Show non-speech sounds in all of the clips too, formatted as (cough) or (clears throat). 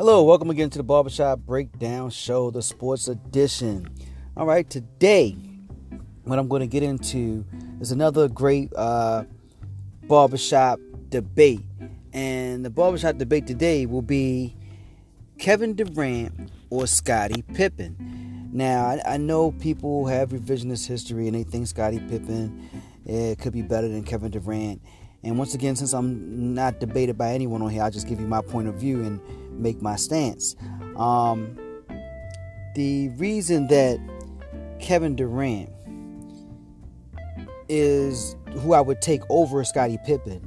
Hello, welcome again to the Barbershop Breakdown Show, the sports edition. All right, today, what I'm going to get into is another great uh, barbershop debate. And the barbershop debate today will be Kevin Durant or Scottie Pippen. Now, I, I know people have revisionist history and they think Scottie Pippen it could be better than Kevin Durant. And once again, since I'm not debated by anyone on here, I'll just give you my point of view and make my stance. Um, the reason that Kevin Durant is who I would take over Scottie Pippen,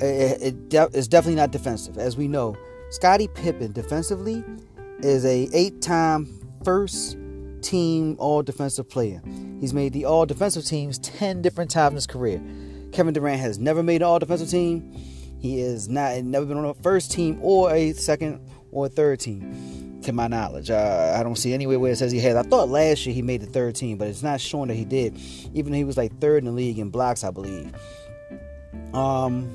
it, it de- definitely not defensive. As we know, Scottie Pippen defensively is a eight-time first team all defensive player. He's made the all defensive teams 10 different times in his career. Kevin Durant has never made an all defensive team. He is not never been on a first team or a second or third team, to my knowledge. Uh, I don't see anywhere where it says he has. I thought last year he made the third team, but it's not showing that he did. Even though he was like third in the league in blocks, I believe. Um,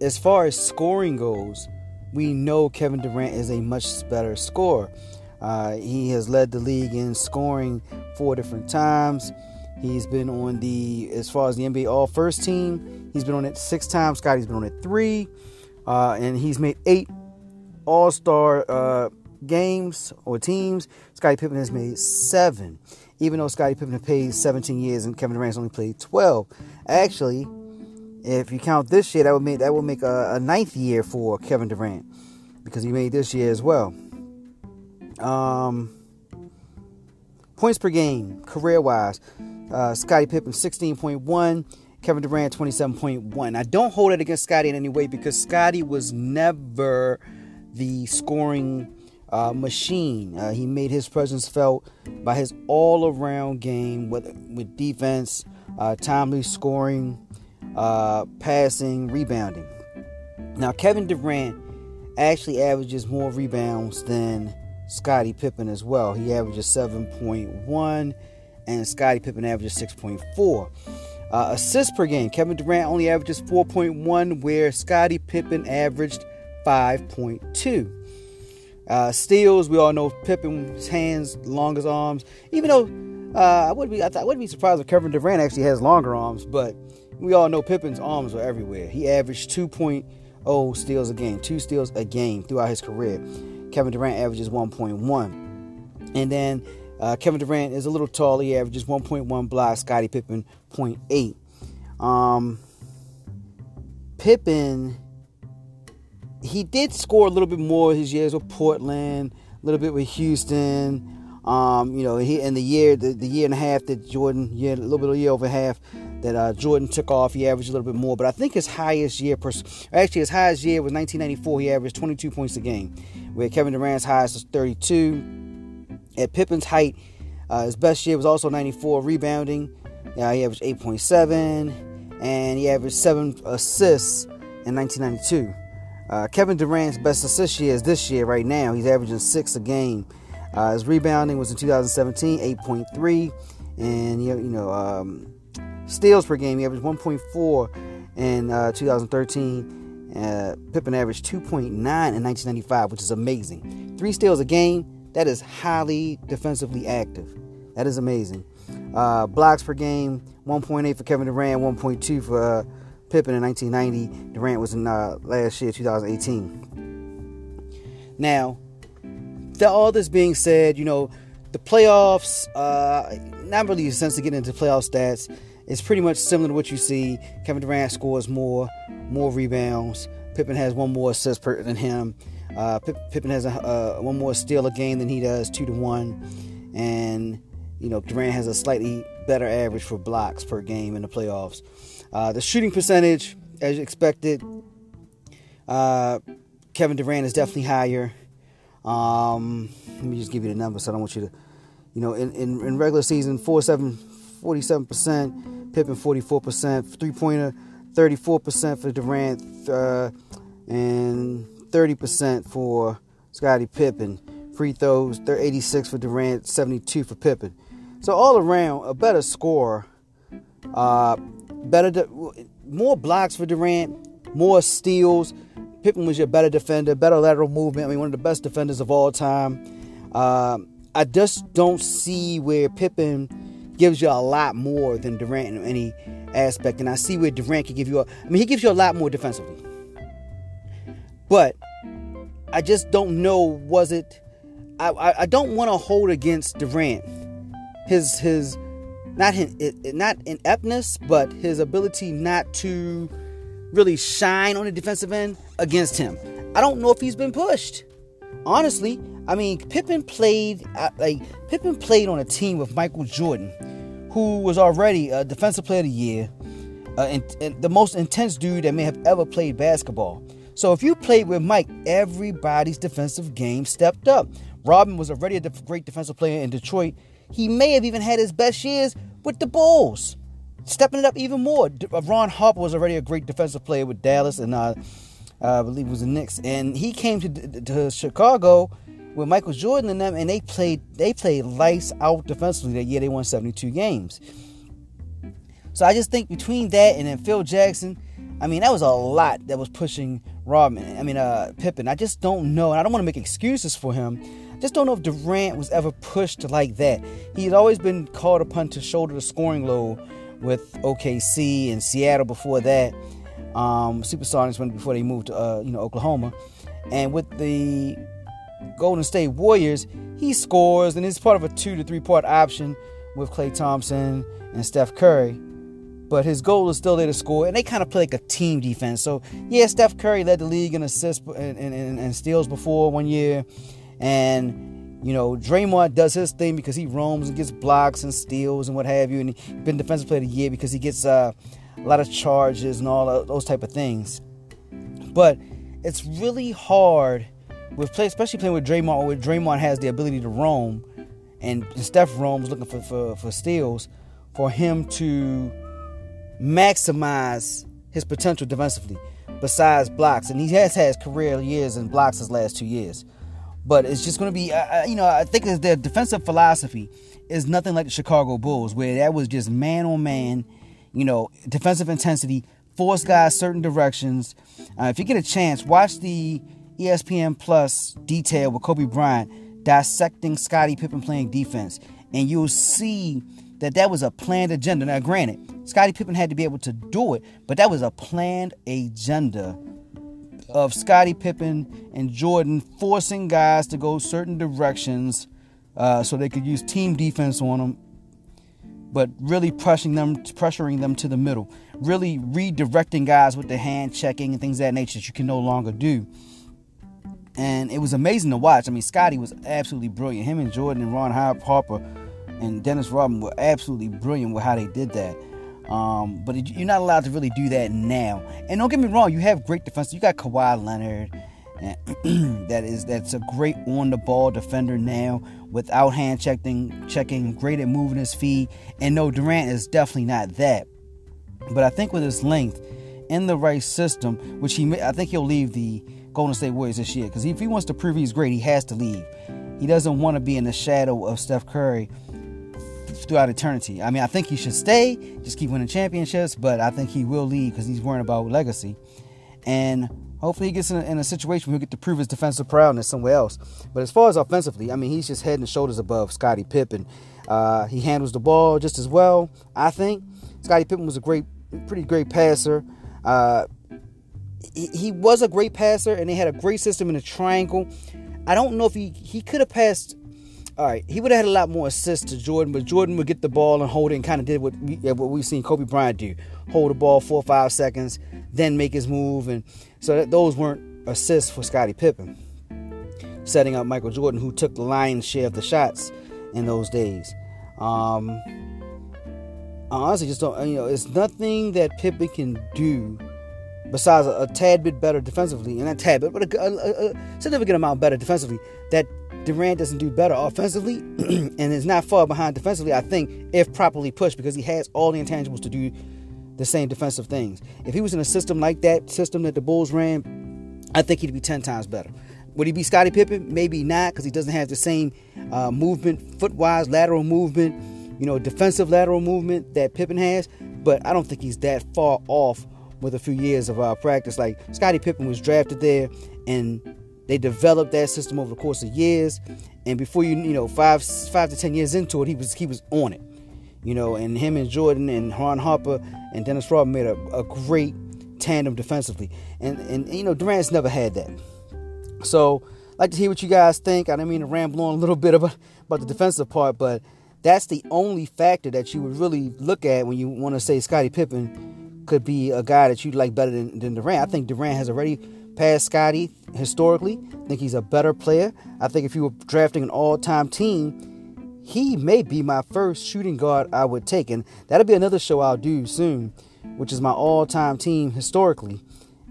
as far as scoring goes, we know Kevin Durant is a much better scorer. Uh, he has led the league in scoring four different times. He's been on the, as far as the NBA All First Team, he's been on it six times. Scottie's been on it three, uh, and he's made eight All Star uh, games or teams. Scottie Pippen has made seven, even though Scottie Pippen played 17 years and Kevin Durant's only played 12. Actually, if you count this year, that would make that would make a, a ninth year for Kevin Durant because he made this year as well. Um, points per game, career wise. Uh, Scottie Pippen 16.1, Kevin Durant 27.1. I don't hold it against Scottie in any way because Scottie was never the scoring uh, machine. Uh, he made his presence felt by his all around game with, with defense, uh, timely scoring, uh, passing, rebounding. Now, Kevin Durant actually averages more rebounds than Scottie Pippen as well. He averages 7.1 and Scottie Pippen averages 6.4. Uh, assists per game. Kevin Durant only averages 4.1, where Scottie Pippen averaged 5.2. Uh, steals, we all know Pippen's hands, longest arms. Even though uh, I would be, I, I wouldn't be surprised if Kevin Durant actually has longer arms, but we all know Pippen's arms are everywhere. He averaged 2.0 steals a game, two steals a game throughout his career. Kevin Durant averages 1.1. And then uh, Kevin Durant is a little taller. He averages 1.1 blocks. Scottie Pippen 0.8. Um, Pippen, he did score a little bit more his years with Portland, a little bit with Houston. Um, you know, he in the year, the, the year and a half that Jordan, yeah, a little bit of a year over half that uh, Jordan took off, he averaged a little bit more. But I think his highest year, actually his highest year was 1994. He averaged 22 points a game, where Kevin Durant's highest was 32. At Pippen's height, uh, his best year was also 94 rebounding. Yeah, he averaged 8.7, and he averaged seven assists in 1992. Uh, Kevin Durant's best assist year is this year, right now. He's averaging six a game. Uh, his rebounding was in 2017, 8.3, and you know, um, steals per game, he averaged 1.4 in uh, 2013. Uh, Pippen averaged 2.9 in 1995, which is amazing. Three steals a game, that is highly defensively active. That is amazing. Uh, blocks per game, 1.8 for Kevin Durant, 1.2 for uh, Pippen in 1990. Durant was in uh, last year, 2018. Now, the, all this being said, you know, the playoffs, uh, not really a sense to get into playoff stats. It's pretty much similar to what you see. Kevin Durant scores more, more rebounds. Pippen has one more assist per, than him. Uh, Pippen has a, uh, one more steal a game than he does, two to one, and you know Durant has a slightly better average for blocks per game in the playoffs. Uh, the shooting percentage, as expected, uh, Kevin Durant is definitely higher. Um, let me just give you the numbers. So I don't want you to, you know, in, in, in regular season, 47, 47%, Pippen 44%, three pointer 34% for Durant, uh, and 30% for Scottie Pippen. Free throws, they're 86 for Durant, 72 for Pippen. So all around, a better score, uh, better, more blocks for Durant, more steals. Pippen was your better defender, better lateral movement. I mean, one of the best defenders of all time. Uh, I just don't see where Pippen gives you a lot more than Durant in any aspect, and I see where Durant can give you. A, I mean, he gives you a lot more defensively, but I just don't know. Was it? I I, I don't want to hold against Durant his his not his, not ineptness, but his ability not to really shine on the defensive end against him. I don't know if he's been pushed. Honestly, I mean, Pippen played like Pippen played on a team with Michael Jordan, who was already a defensive player of the year, uh, and, and the most intense dude that may have ever played basketball. So if you played with Mike, everybody's defensive game stepped up. Rodman was already a great defensive player in Detroit. He may have even had his best years with the Bulls, stepping it up even more. Uh, Ron Harper was already a great defensive player with Dallas, and uh, I believe it was the Knicks. And he came to, to Chicago with Michael Jordan and them, and they played they played lights out defensively that year. They won 72 games. So I just think between that and then Phil Jackson, I mean that was a lot that was pushing Rodman. I mean uh, Pippen. I just don't know, and I don't want to make excuses for him. I just don't know if Durant was ever pushed like that. He's always been called upon to shoulder the scoring load with OKC and Seattle before that. Um, Supersonics went before they moved to uh, you know Oklahoma, and with the Golden State Warriors, he scores and it's part of a two to three part option with Klay Thompson and Steph Curry. But his goal is still there to score, and they kind of play like a team defense. So, yeah, Steph Curry led the league in assists and, and, and steals before one year. And, you know, Draymond does his thing because he roams and gets blocks and steals and what have you. And he's been defensive player of the year because he gets uh, a lot of charges and all those type of things. But it's really hard with play, especially playing with Draymond, where Draymond has the ability to roam, and Steph roams looking for, for, for steals, for him to maximize his potential defensively, besides blocks. And he has had career years in blocks his last two years. But it's just going to be, uh, you know, I think their defensive philosophy is nothing like the Chicago Bulls, where that was just man on man, you know, defensive intensity, force guys certain directions. Uh, if you get a chance, watch the ESPN Plus detail with Kobe Bryant dissecting Scottie Pippen playing defense, and you'll see that that was a planned agenda. Now, granted, Scottie Pippen had to be able to do it, but that was a planned agenda of Scottie Pippen and Jordan forcing guys to go certain directions uh, so they could use team defense on them, but really pressuring them, pressuring them to the middle, really redirecting guys with the hand checking and things that nature that you can no longer do and it was amazing to watch. I mean, Scottie was absolutely brilliant. Him and Jordan and Ron Harper and Dennis Rodman were absolutely brilliant with how they did that. Um, but you're not allowed to really do that now. And don't get me wrong, you have great defense. You got Kawhi Leonard, (clears throat) that is that's a great on the ball defender now without hand checking, checking, great at moving his feet. And no, Durant is definitely not that. But I think with his length in the right system, which he, I think he'll leave the Golden State Warriors this year. Because if he wants to prove he's great, he has to leave. He doesn't want to be in the shadow of Steph Curry throughout eternity. I mean, I think he should stay, just keep winning championships, but I think he will leave because he's worrying about legacy. And hopefully he gets in a, in a situation where he'll get to prove his defensive prowess somewhere else. But as far as offensively, I mean, he's just head and shoulders above Scottie Pippen. Uh, he handles the ball just as well, I think. Scottie Pippen was a great, pretty great passer. Uh, he, was a great passer and they had a great system in the triangle. I don't know if he, he could have passed. All right, he would have had a lot more assists to Jordan, but Jordan would get the ball and hold it and kind of did what we, what we've seen Kobe Bryant do: hold the ball four or five seconds, then make his move, and so that those weren't assists for Scottie Pippen, setting up Michael Jordan, who took the lion's share of the shots in those days. Um, I honestly just don't, you know, it's nothing that Pippen can do besides a, a, tad bit better defensively, and not tad bit, but a, a, a, significant amount better defensively, that Durant doesn't do better offensively (clears throat) and is not far behind defensively, I think, if properly pushed, because he has all the intangibles to do the same defensive things. If he was in a system like that system that the Bulls ran, I think he'd be 10 times better. Would he be Scottie Pippen? Maybe not, because he doesn't have the same uh, movement, foot-wise, lateral movement, you know, defensive lateral movement that Pippen has. But I don't think he's that far off with a few years of uh, practice. Like Scottie Pippen was drafted there, and they developed that system over the course of years. And before you, you know, five five to ten years into it, he was he was on it. You know, and him and Jordan and Ron Harper and Dennis Rodman made a, a great tandem defensively. And and you know, Durant's never had that. So I'd like to hear what you guys think. I didn't mean to ramble on a little (laughs) bit about, about the defensive part, but that's the only factor that you would really look at when you want to say Scottie Pippen could be a guy that you'd like better than, than Durant. I think Durant has already passed Scottie historically. I think he's a better player. I think if you were drafting an all-time team, he may be my first shooting guard I would take, and that'll be another show I'll do soon, which is my all-time team historically.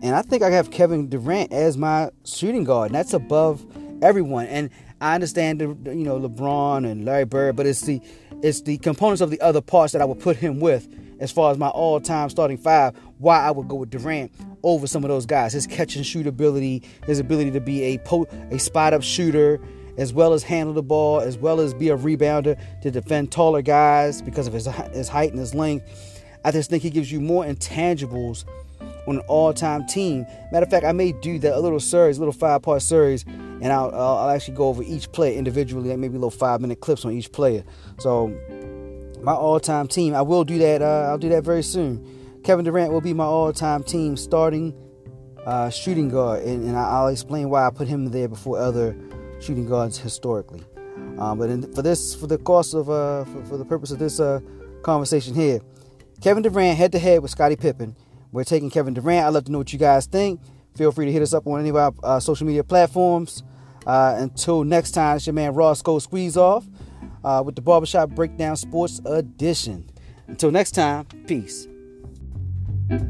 And I think I have Kevin Durant as my shooting guard, and that's above everyone. And I understand, the, you know, LeBron and Larry Bird, but it's the it's the components of the other parts that I would put him with as far as my all-time starting five. Why I would go with Durant over some of those guys. His catch and shoot ability, his ability to be a po- a spot up shooter, as well as handle the ball, as well as be a rebounder to defend taller guys because of his his height and his length. I just think he gives you more intangibles on an all-time team. Matter of fact, I may do that a little series, a little five-part series, and I'll, I'll, actually go over each player individually, like maybe little five-minute clips on each player. So my all-time team, I will do that. Uh, I'll do that very soon. Kevin Durant will be my all-time team starting uh, shooting guard, and, and, I'll explain why I put him there before other shooting guards historically. Um, but in, for this, for the course of, uh, for, for, the purpose of this uh, conversation here, Kevin Durant head to head with Scottie Pippen we're taking Kevin Durant. I'd love to know what you guys think. Feel free to hit us up on any of our uh, social media platforms. Uh, until next time, it's your man Ross Roscoe Squeeze Off uh, with the Barbershop Breakdown Sports Edition. Until next time, peace. As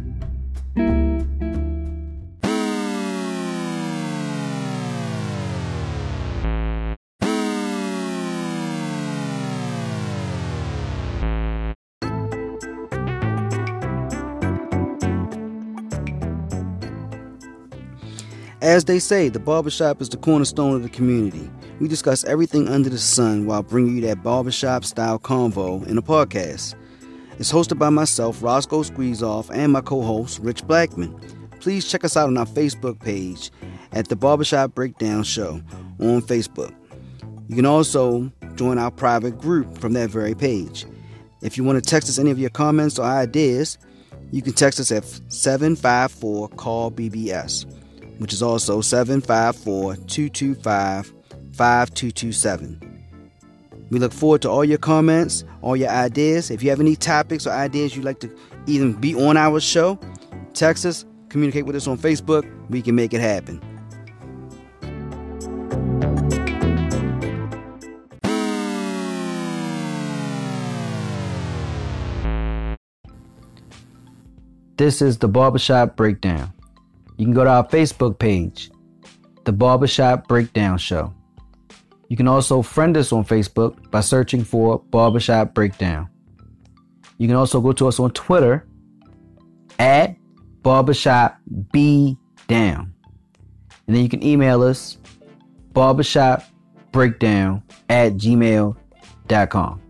they say, the barbershop is the cornerstone of the community. We discuss everything under the sun while bringing you that barbershop style convo in a podcast. It's hosted by myself, Roscoe Squeezeoff, and my co host, Rich Blackman. Please check us out on our Facebook page at the Barbershop Breakdown Show on Facebook. You can also join our private group from that very page. If you want to text us any of your comments or ideas, you can text us at 754 CALL BBS which is also 754 225 5227. We look forward to all your comments, all your ideas. If you have any topics or ideas you'd like to even be on our show, text us, communicate with us on Facebook. We can make it happen. This is the Barbershop Breakdown you can go to our Facebook page, The Barbershop Breakdown Show. You can also friend us on Facebook by searching for Barbershop Breakdown. You can also go to us on Twitter at Barbershop B Down. And then you can email us barbershopbreakdown at gmail.com.